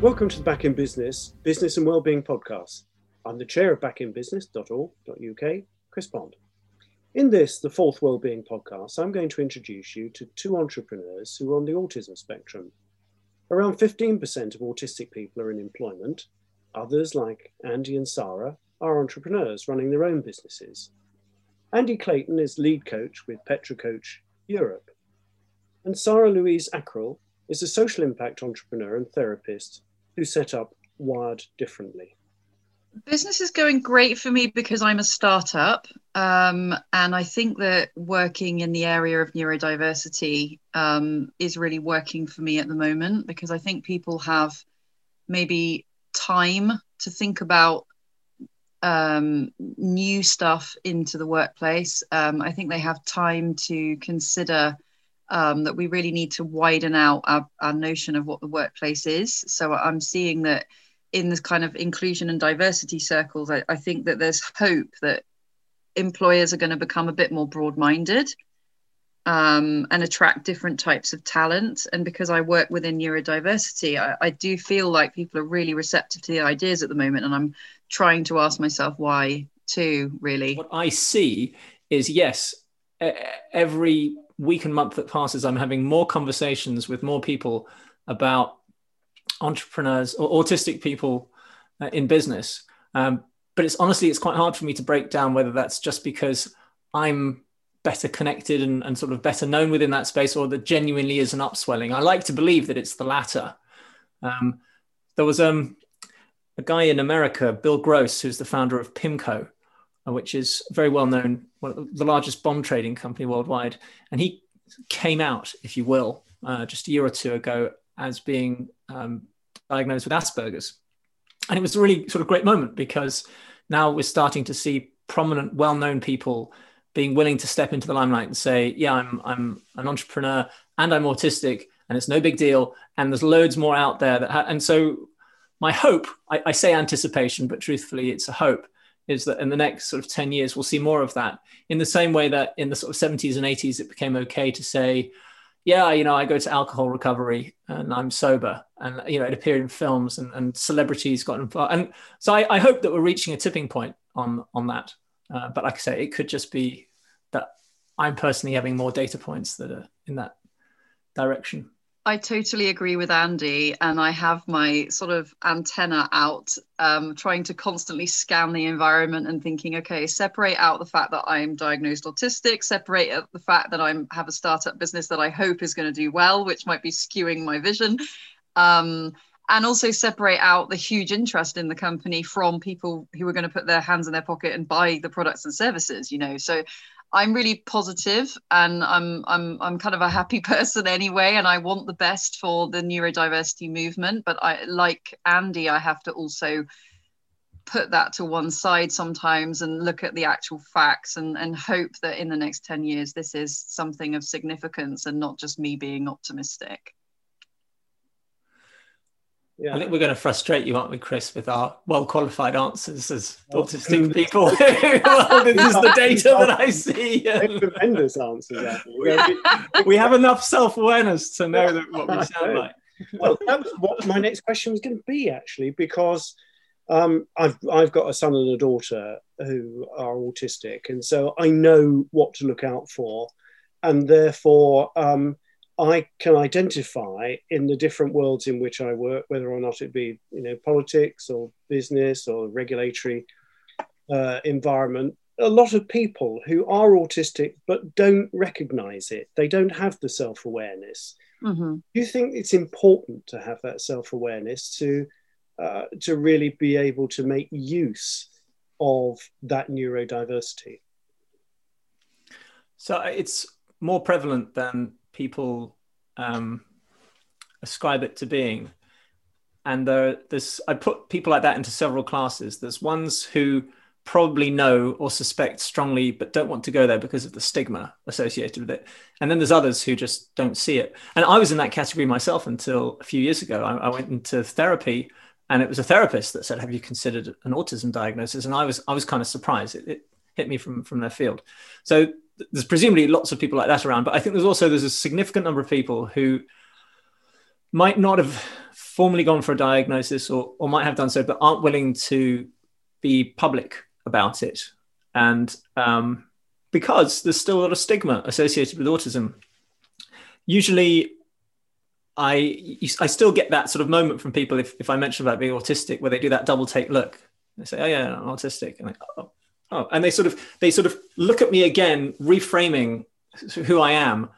Welcome to the Back in Business Business and Wellbeing Podcast. I'm the chair of backinbusiness.org.uk, Chris Bond. In this, the fourth Wellbeing Podcast, I'm going to introduce you to two entrepreneurs who are on the autism spectrum. Around 15% of autistic people are in employment. Others, like Andy and Sarah, are entrepreneurs running their own businesses. Andy Clayton is lead coach with Petra Coach Europe. And Sarah Louise Ackrell is a social impact entrepreneur and therapist who set up Wired Differently. Business is going great for me because I'm a startup. Um, and I think that working in the area of neurodiversity um, is really working for me at the moment because I think people have maybe time to think about um, new stuff into the workplace. Um, I think they have time to consider um, that we really need to widen out our, our notion of what the workplace is. So I'm seeing that in this kind of inclusion and diversity circles, I, I think that there's hope that employers are going to become a bit more broad minded um, and attract different types of talent. And because I work within neurodiversity, I, I, do feel like people are really receptive to the ideas at the moment. And I'm trying to ask myself why too, really. What I see is yes, every week and month that passes, I'm having more conversations with more people about entrepreneurs or autistic people uh, in business. Um, but it's honestly, it's quite hard for me to break down whether that's just because I'm better connected and, and sort of better known within that space or that genuinely is an upswelling. I like to believe that it's the latter. Um, there was um, a guy in America, Bill Gross, who's the founder of PIMCO, which is very well known, the largest bond trading company worldwide. And he came out, if you will, uh, just a year or two ago as being um, diagnosed with Asperger's. And it was a really sort of great moment because now we're starting to see prominent, well known people being willing to step into the limelight and say, yeah, I'm, I'm an entrepreneur and I'm autistic and it's no big deal. And there's loads more out there that, ha-. and so my hope, I, I say anticipation, but truthfully it's a hope is that in the next sort of 10 years, we'll see more of that in the same way that in the sort of 70s and 80s, it became okay to say, yeah, you know, I go to alcohol recovery and I'm sober. And, you know, it appeared in films and, and celebrities got involved. And so I, I, hope that we're reaching a tipping point on, on that. Uh, but like I say, it could just be that I'm personally having more data points that are in that direction. I totally agree with Andy, and I have my sort of antenna out, um, trying to constantly scan the environment and thinking, okay, separate out the fact that I'm diagnosed autistic, separate out the fact that I have a startup business that I hope is going to do well, which might be skewing my vision, um, and also separate out the huge interest in the company from people who are going to put their hands in their pocket and buy the products and services. You know, so I'm really positive and I'm I'm I'm kind of a happy person anyway and I want the best for the neurodiversity movement but I like Andy I have to also put that to one side sometimes and look at the actual facts and and hope that in the next 10 years this is something of significance and not just me being optimistic. Yeah. I think we're going to frustrate you, aren't we, Chris, with our well qualified answers as autistic people. well, this is the data that I see. Tremendous answers. we have enough self awareness to know that what we sound like. well, that was what my next question was going to be, actually, because um, I've, I've got a son and a daughter who are autistic. And so I know what to look out for. And therefore, um, I can identify in the different worlds in which I work, whether or not it be you know politics or business or regulatory uh, environment, a lot of people who are autistic but don't recognize it. They don't have the self awareness. Mm-hmm. Do you think it's important to have that self awareness to uh, to really be able to make use of that neurodiversity? So it's more prevalent than people um, ascribe it to being. And there, there's, I put people like that into several classes. There's ones who probably know or suspect strongly, but don't want to go there because of the stigma associated with it. And then there's others who just don't see it. And I was in that category myself until a few years ago. I, I went into therapy, and it was a therapist that said, "Have you considered an autism diagnosis?" And I was, I was kind of surprised. It, it hit me from from their field. So there's presumably lots of people like that around, but I think there's also there's a significant number of people who might not have formally gone for a diagnosis or, or might have done so, but aren't willing to be public about it. And um, because there's still a lot of stigma associated with autism. Usually, I I still get that sort of moment from people if, if I mention about being autistic, where they do that double take look. They say, "Oh yeah, I'm autistic," and like, "Oh, oh," and they sort of they sort of look at me again, reframing who I am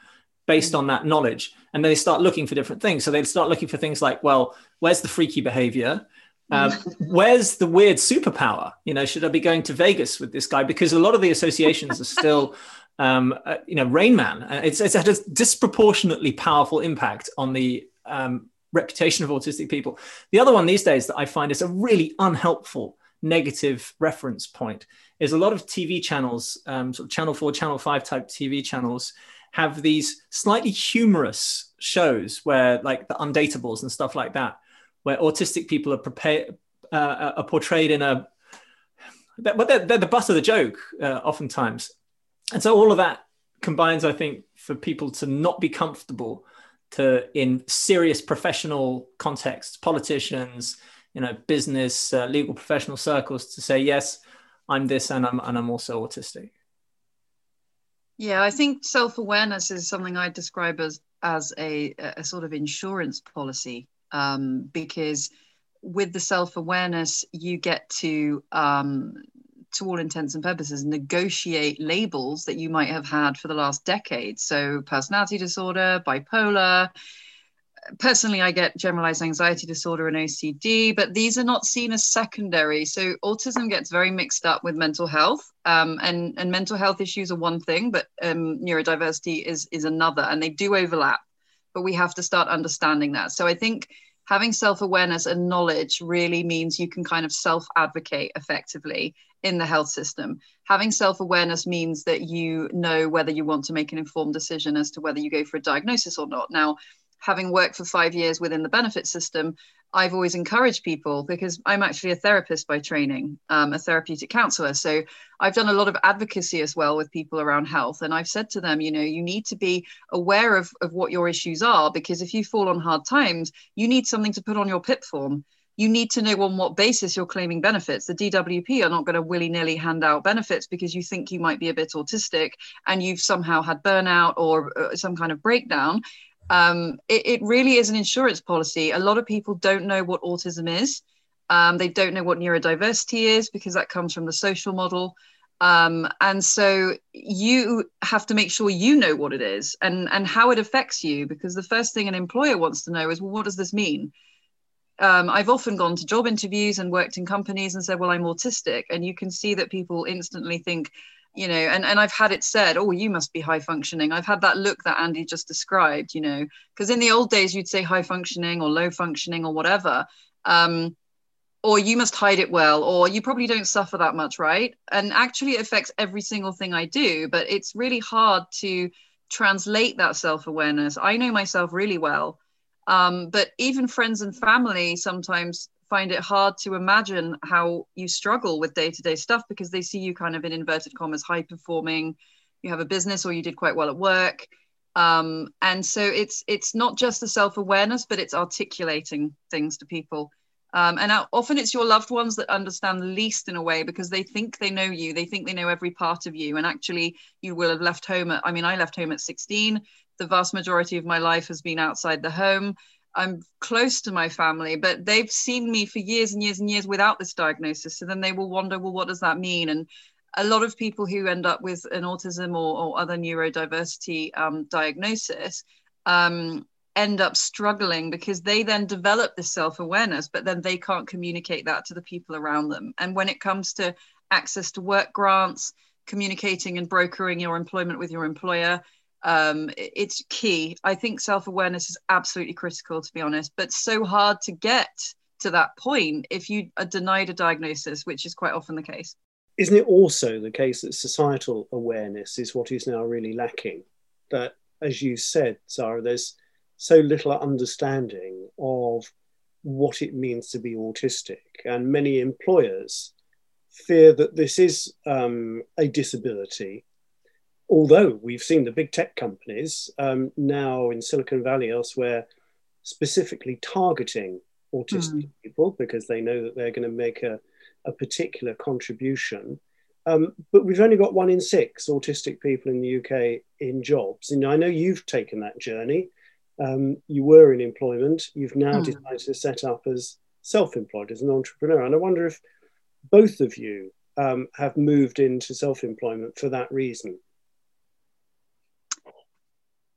based on that knowledge, and then they start looking for different things. So they start looking for things like, "Well, where's the freaky behavior?" Um, where's the weird superpower? You know, should I be going to Vegas with this guy? Because a lot of the associations are still, um, uh, you know, Rain Man. Uh, it's, it's had a disproportionately powerful impact on the um, reputation of autistic people. The other one these days that I find is a really unhelpful negative reference point is a lot of TV channels, um, sort of Channel 4, Channel 5 type TV channels, have these slightly humorous shows where, like, the undateables and stuff like that where autistic people are prepared uh, are portrayed in a but they're, they're, the butt of the joke uh, oftentimes. And so all of that combines i think for people to not be comfortable to in serious professional contexts politicians you know business uh, legal professional circles to say yes i'm this and i'm and i'm also autistic yeah i think self-awareness is something i describe as as a, a sort of insurance policy um, because with the self awareness, you get to, um, to all intents and purposes, negotiate labels that you might have had for the last decade. So, personality disorder, bipolar. Personally, I get generalized anxiety disorder and OCD, but these are not seen as secondary. So, autism gets very mixed up with mental health, um, and and mental health issues are one thing, but um, neurodiversity is is another, and they do overlap but we have to start understanding that. So I think having self awareness and knowledge really means you can kind of self advocate effectively in the health system. Having self awareness means that you know whether you want to make an informed decision as to whether you go for a diagnosis or not. Now, having worked for five years within the benefit system, I've always encouraged people because I'm actually a therapist by training, um, a therapeutic counselor. So I've done a lot of advocacy as well with people around health. And I've said to them, you know, you need to be aware of, of what your issues are because if you fall on hard times, you need something to put on your PIP form. You need to know on what basis you're claiming benefits. The DWP are not going to willy nilly hand out benefits because you think you might be a bit autistic and you've somehow had burnout or uh, some kind of breakdown um, it, it, really is an insurance policy. A lot of people don't know what autism is. Um, they don't know what neurodiversity is because that comes from the social model. Um, and so you have to make sure you know what it is and, and how it affects you because the first thing an employer wants to know is, well, what does this mean? Um, I've often gone to job interviews and worked in companies and said, well, I'm autistic. And you can see that people instantly think, you know and, and i've had it said oh you must be high functioning. I've had that look that andy just described you know because in the old days you'd say high functioning or low functioning or whatever um, or you must hide it well or you probably don't suffer that much right? And actually it affects every single thing i do but it's really hard to translate that self-awareness. I know myself really well um, but even friends and family sometimes find it hard to imagine how you struggle with day-to-day stuff because they see you kind of in inverted commas high performing. You have a business or you did quite well at work. Um, and so it's it's not just the self-awareness but it's articulating things to people. Um, and often it's your loved ones that understand the least in a way because they think they know you. They think they know every part of you. And actually you will have left home at, i mean i left home at 16 the vast majority of my life has been outside the home I'm close to my family, but they've seen me for years and years and years without this diagnosis. So then they will wonder, well, what does that mean? And a lot of people who end up with an autism or, or other neurodiversity um, diagnosis um, end up struggling because they then develop this self awareness, but then they can't communicate that to the people around them. And when it comes to access to work grants, communicating and brokering your employment with your employer, um, it's key. I think self awareness is absolutely critical, to be honest, but so hard to get to that point if you are denied a diagnosis, which is quite often the case. Isn't it also the case that societal awareness is what is now really lacking? That, as you said, Sarah, there's so little understanding of what it means to be autistic, and many employers fear that this is um, a disability although we've seen the big tech companies um, now in Silicon Valley, elsewhere, specifically targeting autistic mm. people because they know that they're going to make a, a particular contribution. Um, but we've only got one in six autistic people in the UK in jobs. And I know you've taken that journey. Um, you were in employment. You've now mm. decided to set up as self-employed, as an entrepreneur. And I wonder if both of you um, have moved into self-employment for that reason.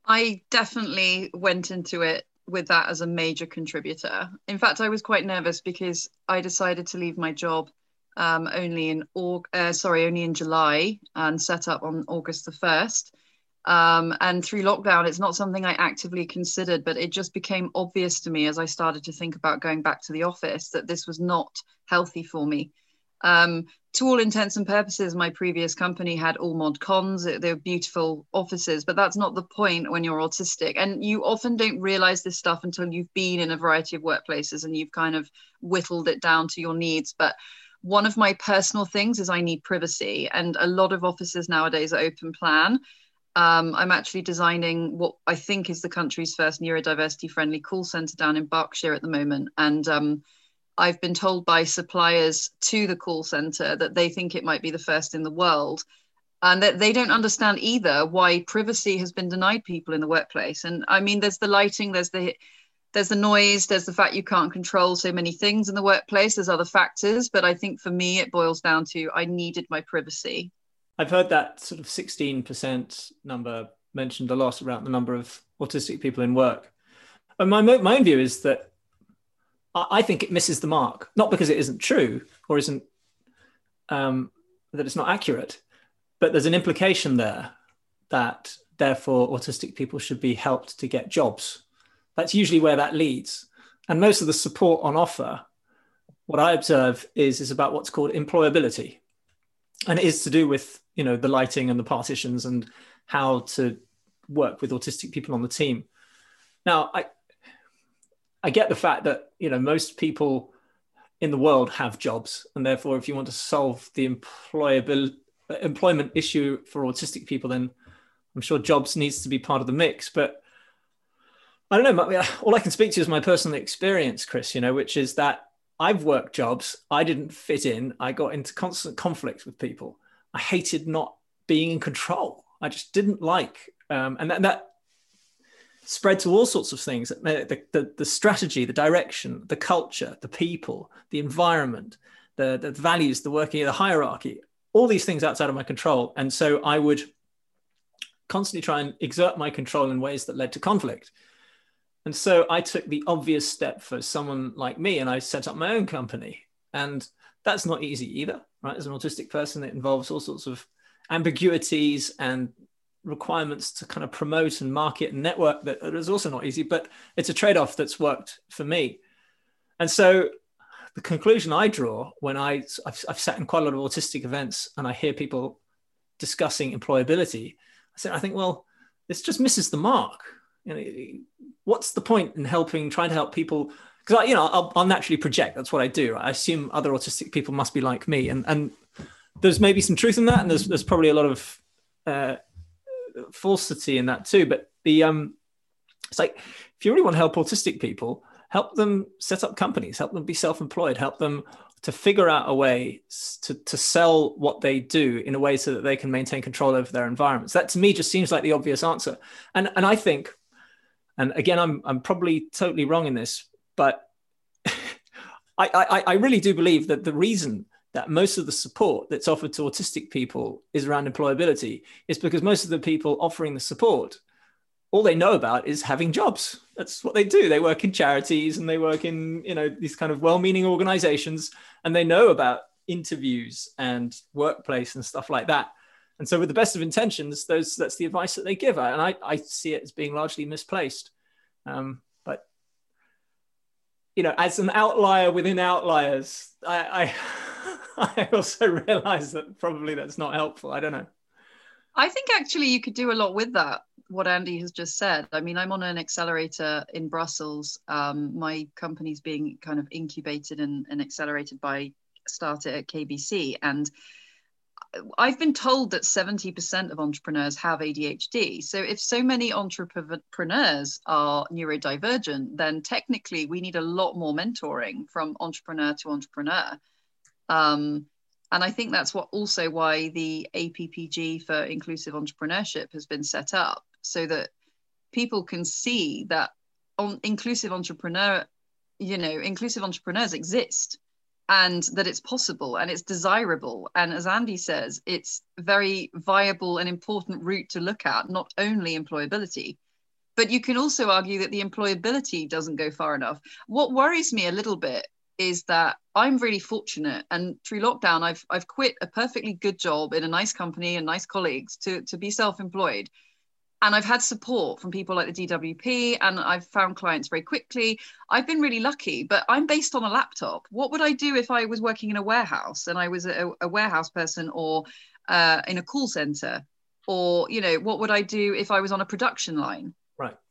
I definitely went into it with that as a major contributor. In fact, I was quite nervous because I decided to leave my job um, only in uh, sorry, only in July and set up on August the first. Um, and through lockdown, it's not something I actively considered, but it just became obvious to me as I started to think about going back to the office that this was not healthy for me. Um, to all intents and purposes, my previous company had all mod cons. They were beautiful offices, but that's not the point when you're autistic. And you often don't realize this stuff until you've been in a variety of workplaces and you've kind of whittled it down to your needs. But one of my personal things is I need privacy, and a lot of offices nowadays are open plan. Um, I'm actually designing what I think is the country's first neurodiversity friendly call center down in Berkshire at the moment. And um, I've been told by suppliers to the call center that they think it might be the first in the world and that they don't understand either why privacy has been denied people in the workplace. And i mean there's the lighting there's the there's the noise there's the fact you can't control so many things in the workplace there's other factors but i think for me it boils down to i needed my privacy. I've heard that sort of 16% number mentioned a lot around the number of autistic people in work. And my, my own view is that I think it misses the mark, not because it isn't true or isn't um, that it's not accurate, but there's an implication there that therefore autistic people should be helped to get jobs. That's usually where that leads. And most of the support on offer, what I observe is, is about what's called employability. And it is to do with, you know, the lighting and the partitions and how to work with autistic people on the team. Now, I, I get the fact that you know most people in the world have jobs, and therefore, if you want to solve the employable employment issue for autistic people, then I'm sure jobs needs to be part of the mix. But I don't know. All I can speak to is my personal experience, Chris. You know, which is that I've worked jobs I didn't fit in. I got into constant conflict with people. I hated not being in control. I just didn't like, um, and that, that spread to all sorts of things. The, the, the, strategy the direction the culture the people the environment the, the values the working of the hierarchy all these things outside of my control. And so i would constantly try and exert my control in ways that led to conflict. And so i took the obvious step for someone like me and i set up my own company. And that's not easy either right? As an autistic person it involves all sorts of ambiguities and requirements to kind of promote and market and network that is also not easy, but it's a trade off that's worked for me. And so the conclusion I draw when I, I've, I've, sat in quite a lot of autistic events and I hear people discussing employability, I said, I think, well, this just misses the mark. You know, what's the point in helping, trying to help people? Because you know, I'll, I'll, naturally project. That's what I do. I assume other autistic people must be like me, and and there's maybe some truth in that, and there's there's probably a lot of uh, falsity in that too. But the um, it's like if you really want to help autistic people, help them set up companies, help them be self-employed, help them to figure out a way to, to sell what they do in a way so that they can maintain control over their environments. That to me just seems like the obvious answer. And and I think, and again, I'm I'm probably totally wrong in this, but I, I, I really do believe that the reason that most of the support that's offered to autistic people is around employability is because most of the people offering the support all they know about is having jobs. That's what they do. They work in charities and they work in you know these kind of well-meaning organizations and they know about interviews and workplace and stuff like that. And so with the best of intentions those that's the advice that they give. And i, I see it as being largely misplaced. Um, but you know as an outlier within outliers i, I I also realize that probably that's not helpful. I don't know. I think actually you could do a lot with that. What Andy has just said. I mean, I'm on an accelerator in Brussels. Um, my company's being kind of incubated and, and accelerated by Start it @KBC, and I've been told that 70% of entrepreneurs have ADHD. So if so many entrepreneurs are neurodivergent, then technically we need a lot more mentoring from entrepreneur to entrepreneur. Um, and I think that's what also why the APPG for inclusive entrepreneurship has been set up so that people can see that on inclusive entrepreneur, you know, inclusive entrepreneurs exist and that it's possible and it's desirable. And as Andy says, it's very viable and important route to look at, not only employability. But you can also argue that the employability doesn't go far enough. What worries me a little bit is that I'm really fortunate, and through lockdown, I've I've quit a perfectly good job in a nice company and nice colleagues to to be self-employed, and I've had support from people like the DWP, and I've found clients very quickly. I've been really lucky, but I'm based on a laptop. What would I do if I was working in a warehouse and I was a, a warehouse person or uh, in a call center, or you know, what would I do if I was on a production line?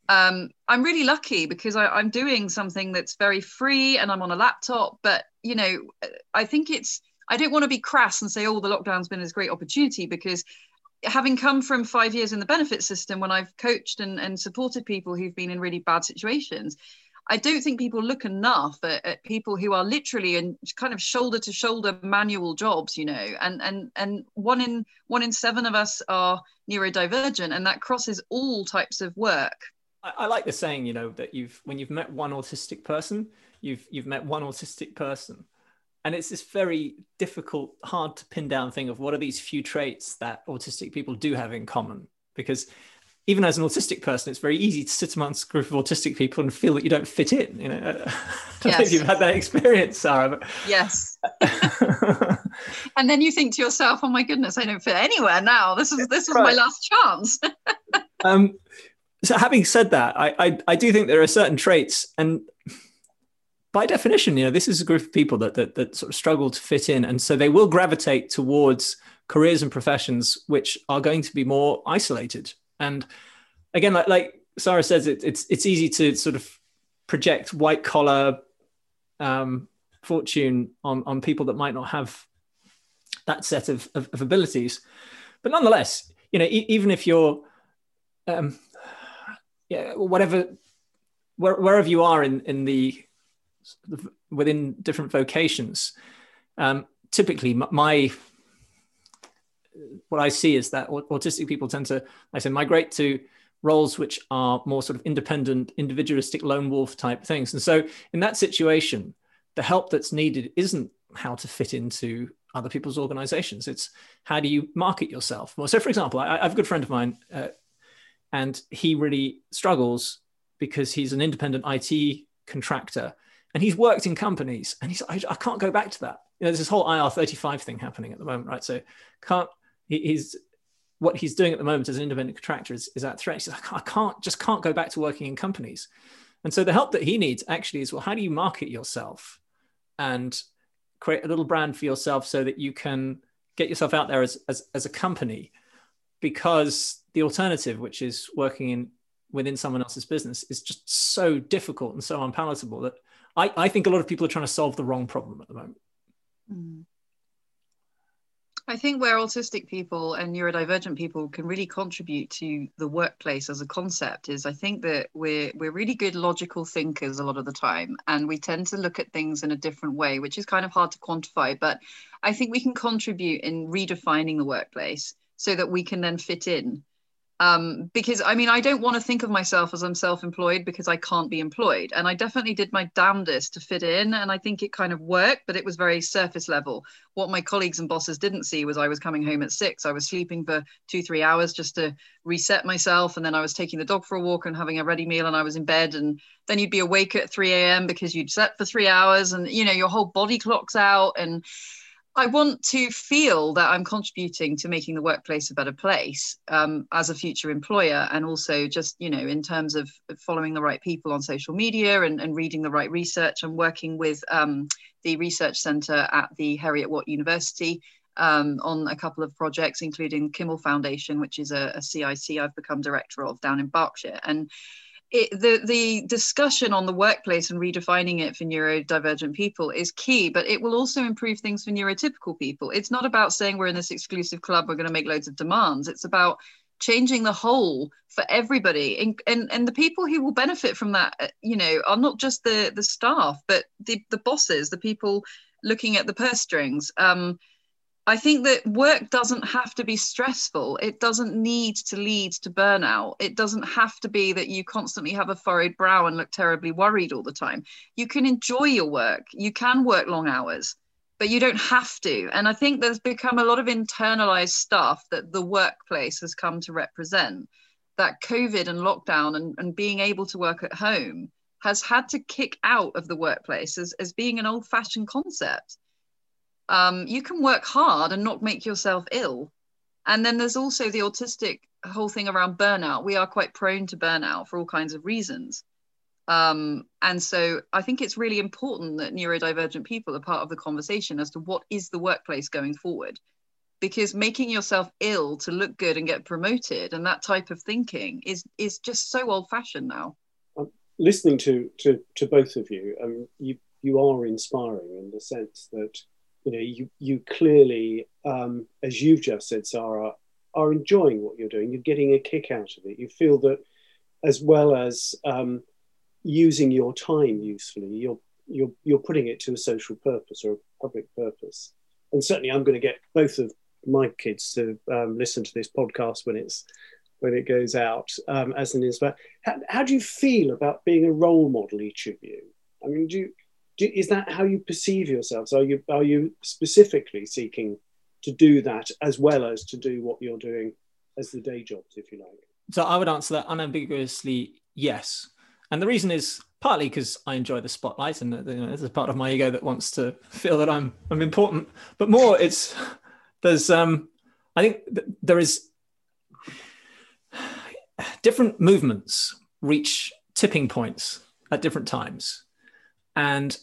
Um, I'm really lucky because I, I'm doing something that's very free and I'm on a laptop. But you know, I think it's. I don't want to be crass and say, "Oh, the lockdown's been a great opportunity," because having come from five years in the benefit system when I've coached and, and supported people who've been in really bad situations, I don't think people look enough at, at, people who are literally in kind of shoulder to shoulder manual jobs, you know, and and and one in one in seven of us are neurodivergent, and that crosses all types of work. I, like the saying, you know, that you've when you've met one autistic person, you've you've met one autistic person. And it's this very difficult hard to pin down thing of what are these few traits that autistic people do have in common? Because even as an autistic person it's very easy to sit amongst a group of autistic people and feel that you don't fit in you know? I don't yes. know if you've had that experience sarah but... yes. And then you think to yourself oh my goodness i don't fit anywhere now. This is this is right. my last chance. Um so having said that I, I i do think there are certain traits and by definition, you know, this is a group of people that, that, that sort of struggle to fit in. And so they will gravitate towards careers and professions which are going to be more isolated. And again, like, like Sarah says, it, it's, it's easy to sort of project white collar um, fortune on, on people that might not have that set of, of, of abilities. But nonetheless, you know, e- even if you're, um, yeah, whatever, where, wherever you are in, in the within different vocations. Um, typically, my what I see is that autistic people tend to, I say, migrate to roles which are more sort of independent, individualistic, lone wolf type things. And so, in that situation, the help that's needed isn't how to fit into other people's organizations. It's how do you market yourself more. So, for example, I, I have a good friend of mine, uh, and he really struggles because he's an independent IT contractor and he's worked in companies and he's I, I can't go back to that. You know there's this whole ir35 thing happening at the moment right? So can't he, he's what he's doing at the moment as an independent contractor is, is at threat. He's like I can't just can't go back to working in companies. And so the help that he needs actually is well how do you market yourself and create a little brand for yourself so that you can get yourself out there as, as, as a company? Because the alternative which is working in within someone else's business is just so difficult and so unpalatable that I, I think a lot of people are trying to solve the wrong problem at the moment. Mm. I think where autistic people and neurodivergent people can really contribute to the workplace as a concept is I think that we're we're really good logical thinkers a lot of the time and we tend to look at things in a different way which is kind of hard to quantify but I think we can contribute in redefining the workplace so that we can then fit in um, because I mean, I don't want to think of myself as I'm self employed because I can't be employed. And I definitely did my damnedest to fit in. And I think it kind of worked, but it was very surface level. What my colleagues and bosses didn't see was I was coming home at six. I was sleeping for two, three hours just to reset myself. And then I was taking the dog for a walk and having a ready meal and I was in bed. And then you'd be awake at 3 a.m. because you'd slept for three hours and, you know, your whole body clock's out. And, I want to feel that I'm contributing to making the workplace a better place um, as a future employer, and also just you know in terms of following the right people on social media and, and reading the right research. And working with um, the research centre at the Heriot Watt University um, on a couple of projects, including Kimmel Foundation, which is a, a CIC I've become director of down in Berkshire, and it, the the discussion on the workplace and redefining it for neurodivergent people is key, but it will also improve things for neurotypical people. It's not about saying we're in this exclusive club, we're going to make loads of demands. It's about changing the whole for everybody and, and and the people who will benefit from that uh, you know are not just the the staff but the the bosses the people looking at the purse strings um I think that work doesn't have to be stressful. It doesn't need to lead to burnout. It doesn't have to be that you constantly have a furrowed brow and look terribly worried all the time. You can enjoy your work. You can work long hours, but you don't have to. And I think there's become a lot of internalized stuff that the workplace has come to represent that COVID and lockdown and, and being able to work at home has had to kick out of the workplace as, as being an old fashioned concept um, you can work hard and not make yourself ill. And then there's also the autistic whole thing around burnout. We are quite prone to burnout for all kinds of reasons. Um, and so I think it's really important that neurodivergent people are part of the conversation as to what is the workplace going forward. Because making yourself ill to look good and get promoted and that type of thinking is is just so old fashioned now. Um, listening to, to to both of you, um, you you are inspiring in the sense that you know, you, you clearly, um, as you've just said, Sarah, are enjoying what you're doing. You're getting a kick out of it. You feel that, as well as um, using your time usefully, you're you're you're putting it to a social purpose or a public purpose. And certainly, I'm going to get both of my kids to um, listen to this podcast when it's when it goes out um, as an inspiration. How, how do you feel about being a role model, each of you? I mean, do you do, is that how you perceive yourselves? Are you are you specifically seeking to do that as well as to do what you're doing as the day jobs, if you like? So I would answer that unambiguously yes, and the reason is partly because I enjoy the spotlight, and you know, there's a part of my ego that wants to feel that I'm I'm important, but more it's there's um I think there is different movements reach tipping points at different times and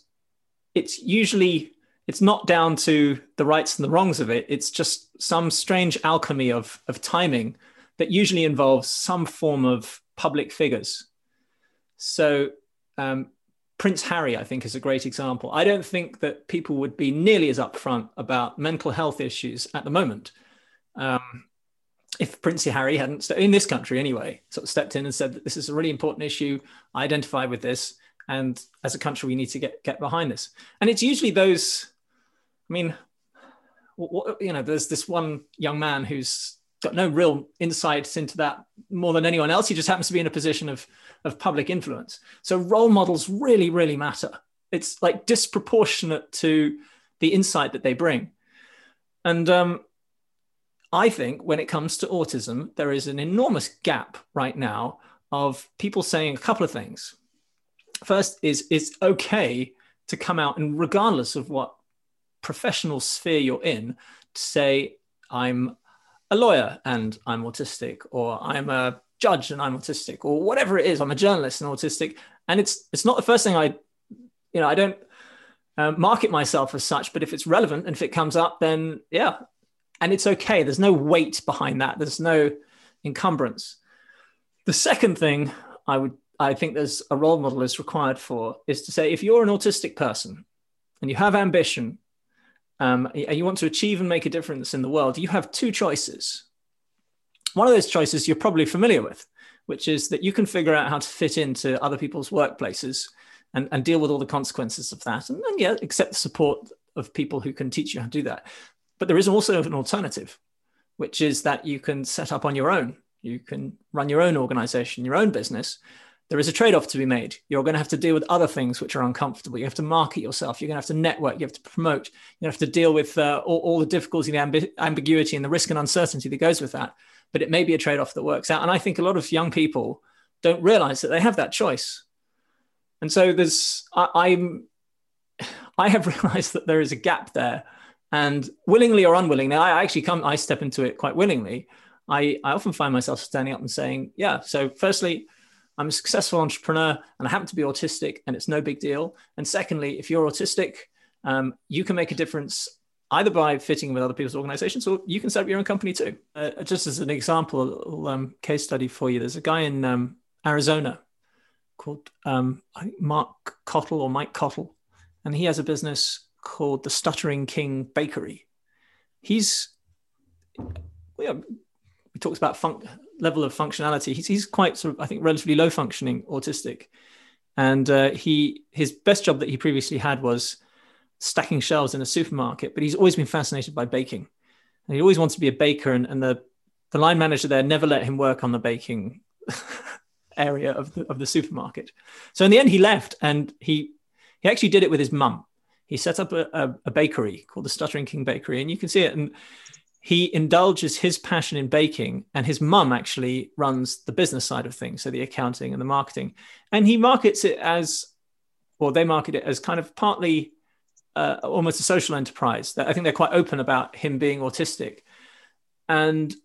it's usually it's not down to the rights and the wrongs of it. It's just some strange alchemy of of timing that usually involves some form of public figures. So um, prince harry i think is a great example. I don't think that people would be nearly as upfront about mental health issues at the moment um, if Prince Harry hadn't, in this country anyway, sort of stepped in and said that this is a really important issue, I identify with this, and as a country we need to get get behind this. And it's usually those i mean what, you know there's this one young man who's got no real insights into that more than anyone else. He just happens to be in a position of of public influence. So role models really really matter. It's like disproportionate to the insight that they bring. And um, i think when it comes to autism there is an enormous gap right now of people saying a couple of things first is it's okay to come out and regardless of what professional sphere you're in to say i'm a lawyer and i'm autistic or i'm a judge and i'm autistic or whatever it is i'm a journalist and autistic. And it's it's not the first thing i you know i don't uh, market myself as such but if it's relevant and if it comes up then yeah. And it's okay. There's no weight behind that. There's no encumbrance. The second thing i would I think there's a role model is required for is to say if you're an autistic person and you have ambition um, and you want to achieve and make a difference in the world, you have two choices. One of those choices you're probably familiar with, which is that you can figure out how to fit into other people's workplaces and, and deal with all the consequences of that. And then, yeah, accept the support of people who can teach you how to do that. But there is also an alternative, which is that you can set up on your own. You can run your own organization, your own business, there is a trade off to be made. You're going to have to deal with other things which are uncomfortable. You have to market yourself. You're going to have to network. You have to promote. You have to deal with uh, all, all, the difficulty, the ambi- ambiguity, and the risk and uncertainty that goes with that. But it may be a trade off that works out. And I think a lot of young people don't realize that they have that choice. And so there's, I, I'm, I have realized that there is a gap there. And willingly or unwillingly, I actually come, I step into it quite willingly. I, I often find myself standing up and saying, yeah, so firstly, I'm a successful entrepreneur and I happen to be autistic and it's no big deal. And secondly, if you're autistic, um, you can make a difference either by fitting with other people's organizations or you can set up your own company too. Uh, just as an example, a little um, case study for you, there's a guy in um, Arizona called um, Mark Cottle or Mike Cottle, and he has a business called the Stuttering King Bakery. He's yeah, he talks about level of functionality. He's, he's quite sort of I think relatively low functioning autistic, and uh, he his best job that he previously had was stacking shelves in a supermarket. But he's always been fascinated by baking, and he always wants to be a baker. And, and the the line manager there never let him work on the baking area of the, of the supermarket. So in the end, he left and he he actually did it with his mum. He set up a, a, a, bakery called the Stuttering King Bakery, and you can see it. And he indulges his passion in baking, and his mum actually runs the business side of things, so the accounting and the marketing. And he markets it as, or they market it as kind of partly uh, almost a social enterprise. I think they're quite open about him being autistic, and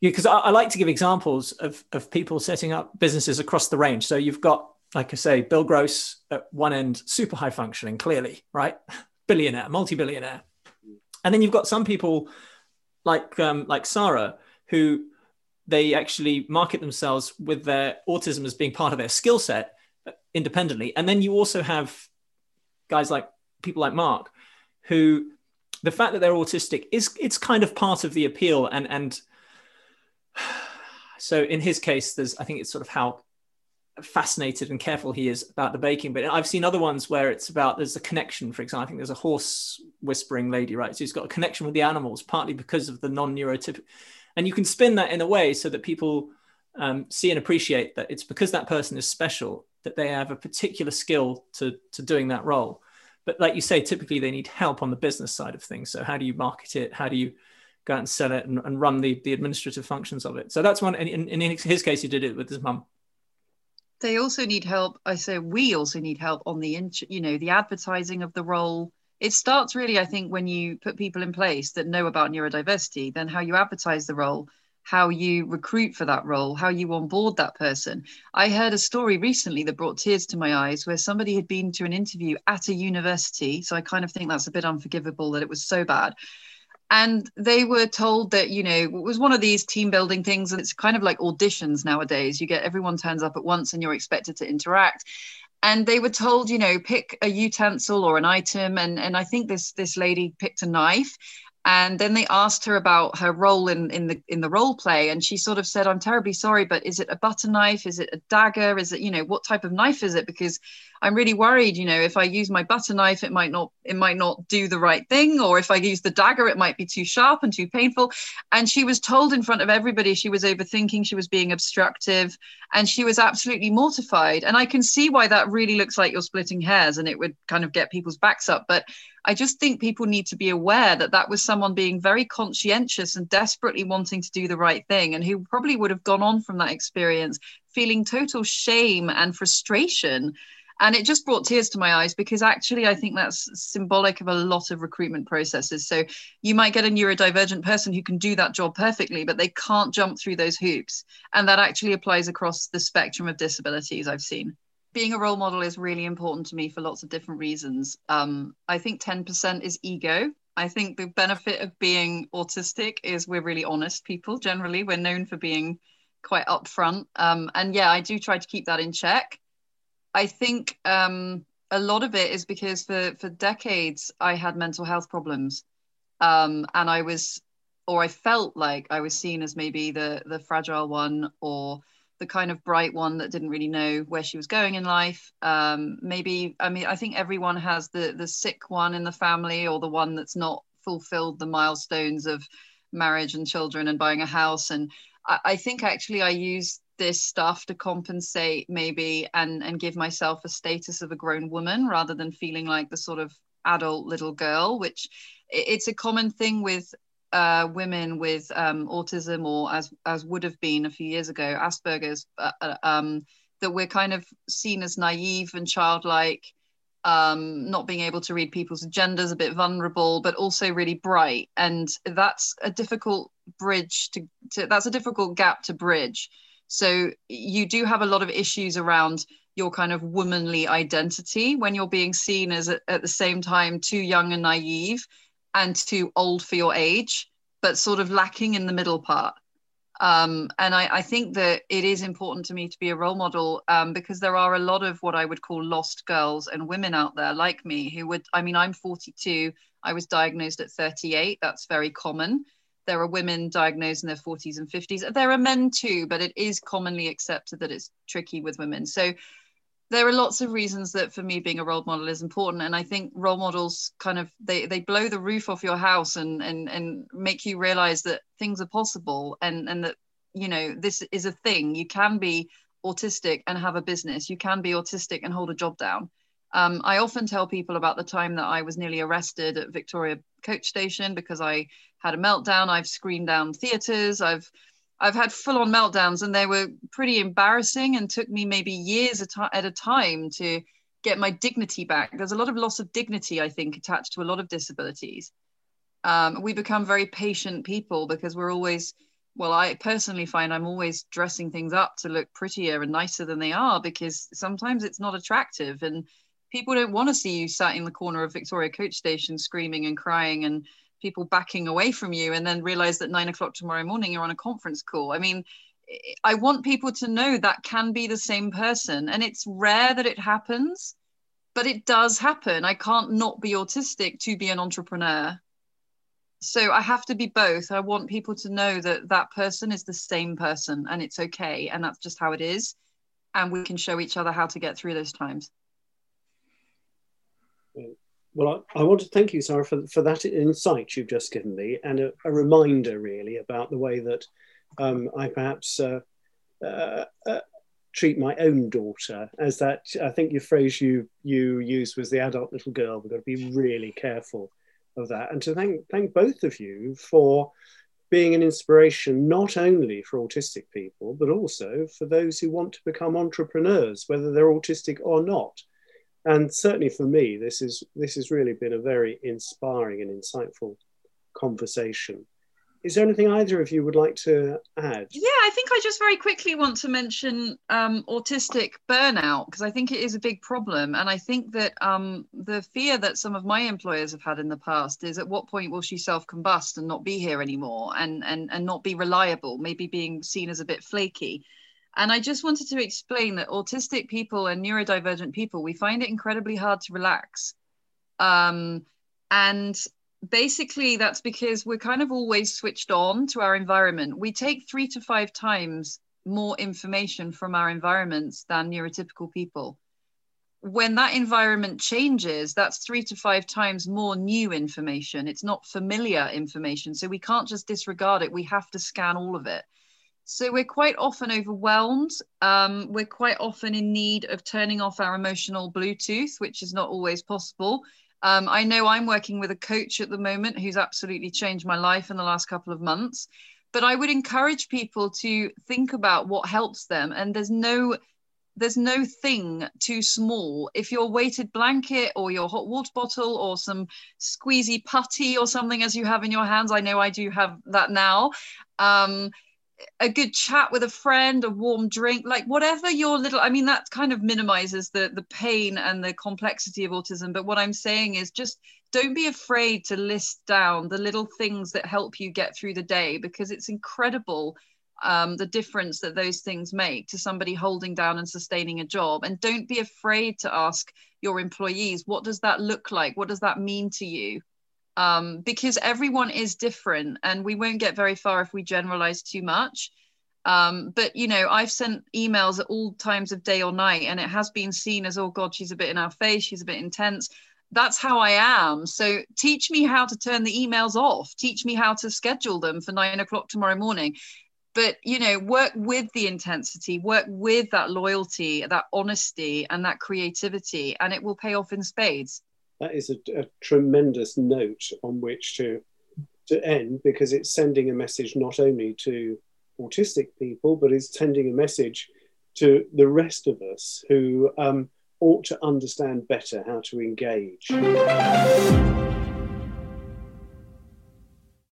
because I, I, like to give examples of, of people setting up businesses across the range. So you've got, like I say, Bill Gross at one end, super high functioning, clearly, right? Billionaire, multi billionaire. And then you've got some people like um, like Sarah who they actually market themselves with their autism as being part of their skill set uh, independently. And then you also have guys like people like Mark who the fact that they're autistic is it's kind of part of the appeal and and so in his case, there's I think it's sort of how fascinated and careful he is about the baking. But I've seen other ones where it's about there's a connection. For example, I think there's a horse whispering lady, right? So he's got a connection with the animals, partly because of the non-neurotypical. And you can spin that in a way so that people um, see and appreciate that it's because that person is special that they have a particular skill to to doing that role. But like you say, typically they need help on the business side of things. So how do you market it? How do you go out and sell it and, and run the, the administrative functions of it. So that's one. And in, in his case, he did it with his mum. They also need help. I say we also need help on the, you know, the advertising of the role. It starts really, I think, when you put people in place that know about neurodiversity, then how you advertise the role, how you recruit for that role, how you onboard that person. I heard a story recently that brought tears to my eyes where somebody had been to an interview at a university. So I kind of think that's a bit unforgivable that it was so bad and they were told that you know it was one of these team building things and it's kind of like auditions nowadays. You get everyone turns up at once and you're expected to interact. And they were told you know pick a utensil or an item. And and i think this this lady picked a knife and then they asked her about her role in in the in the role play. And she sort of said i'm terribly sorry but is it a butter knife? Is it a dagger? Is it you know what type of knife is it? Because i'm really worried you know if i use my butter knife it might not it might not do the right thing or if i use the dagger it might be too sharp and too painful. And she was told in front of everybody she was overthinking she was being obstructive and she was absolutely mortified. And i can see why that really looks like you're splitting hairs and it would kind of get people's backs up. But I just think people need to be aware that that was someone being very conscientious and desperately wanting to do the right thing, and who probably would have gone on from that experience feeling total shame and frustration. And it just brought tears to my eyes because actually, I think that's symbolic of a lot of recruitment processes. So you might get a neurodivergent person who can do that job perfectly, but they can't jump through those hoops. And that actually applies across the spectrum of disabilities I've seen being a role model is really important to me for lots of different reasons. Um, I think 10% is ego. I think the benefit of being autistic is we're really honest people generally. We're known for being quite upfront. Um, and yeah, I do try to keep that in check. I think um, a lot of it is because for, for decades I had mental health problems. Um, and I was, or I felt like I was seen as maybe the, the fragile one or the kind of bright one that didn't really know where she was going in life. Um, maybe, I mean, I think everyone has the the sick one in the family or the one that's not fulfilled the milestones of marriage and children and buying a house. And I, I think actually I use this stuff to compensate maybe and and give myself a status of a grown woman rather than feeling like the sort of adult little girl, which it's a common thing with uh, women with um, autism or as as would have been a few years ago Asperger's uh, uh, um, that we're kind of seen as naive and childlike um, not being able to read people's agendas a bit vulnerable but also really bright. And that's a difficult bridge to, to that's a difficult gap to bridge so you do have a lot of issues around your kind of womanly identity when you're being seen as at the same time too young and naive and too old for your age, but sort of lacking in the middle part. Um, and I, I, think that it is important to me to be a role model um, because there are a lot of what I would call lost girls and women out there like me who would, I mean, I'm 42. I was diagnosed at 38. That's very common. There are women diagnosed in their 40s and 50s. There are men too, but it is commonly accepted that it's tricky with women. So there are lots of reasons that for me being a role model is important and i think role models kind of they they blow the roof off your house and and and make you realize that things are possible and and that you know this is a thing you can be autistic and have a business you can be autistic and hold a job down um, i often tell people about the time that i was nearly arrested at victoria coach station because i had a meltdown i've screamed down theaters i've I've had full on meltdowns and they were pretty embarrassing and took me maybe years at a time to get my dignity back. There's a lot of loss of dignity, I think, attached to a lot of disabilities. Um, we become very patient people because we're always, well, I personally find I'm always dressing things up to look prettier and nicer than they are because sometimes it's not attractive and people don't want to see you sat in the corner of Victoria Coach Station screaming and crying and people backing away from you and then realize that nine o'clock tomorrow morning you're on a conference call. I mean, I want people to know that can be the same person. And it's rare that it happens, but it does happen. I can't not be autistic to be an entrepreneur. So I have to be both. I want people to know that that person is the same person and it's okay. And that's just how it is. And we can show each other how to get through those times. Well, I, I, want to thank you, Sarah, for, for that insight you've just given me and a, a reminder, really, about the way that um, I perhaps uh, uh, uh, treat my own daughter as that. I think your phrase you you used was the adult little girl. We've got to be really careful of that. And to thank thank both of you for being an inspiration not only for autistic people but also for those who want to become entrepreneurs, whether they're autistic or not and certainly for me, this is this has really been a very inspiring and insightful conversation. Is there anything either of you would like to add? Yeah, I think I just very quickly want to mention um, autistic burnout because I think it is a big problem, and I think that um, the fear that some of my employers have had in the past is at what point will she self-combust and not be here anymore, and and and not be reliable, maybe being seen as a bit flaky. And I just wanted to explain that autistic people and neurodivergent people, we find it incredibly hard to relax. Um, and basically, that's because we're kind of always switched on to our environment. We take three to five times more information from our environments than neurotypical people. When that environment changes, that's three to five times more new information. It's not familiar information. So we can't just disregard it. We have to scan all of it. So we're quite often overwhelmed. Um, we're quite often in need of turning off our emotional Bluetooth, which is not always possible. Um, I know I'm working with a coach at the moment who's absolutely changed my life in the last couple of months. But I would encourage people to think about what helps them. And there's no there's no thing too small. If your weighted blanket or your hot water bottle or some squeezy putty or something as you have in your hands, I know I do have that now. Um, a good chat with a friend, a warm drink, like whatever your little, I mean, that kind of minimizes the, the pain and the complexity of autism. But what I'm saying is just don't be afraid to list down the little things that help you get through the day because it's incredible um, the difference that those things make to somebody holding down and sustaining a job. And don't be afraid to ask your employees, what does that look like? What does that mean to you? Um, because everyone is different and we won't get very far if we generalize too much. Um, but you know, I've sent emails at all times of day or night, and it has been seen as, oh God, she's a bit in our face, she's a bit intense. That's how I am. So teach me how to turn the emails off. Teach me how to schedule them for nine o'clock tomorrow morning. But you know, work with the intensity, work with that loyalty, that honesty, and that creativity, and it will pay off in spades that is a, a tremendous note on which to to end because it's sending a message not only to autistic people but it's sending a message to the rest of us who um, ought to understand better how to engage.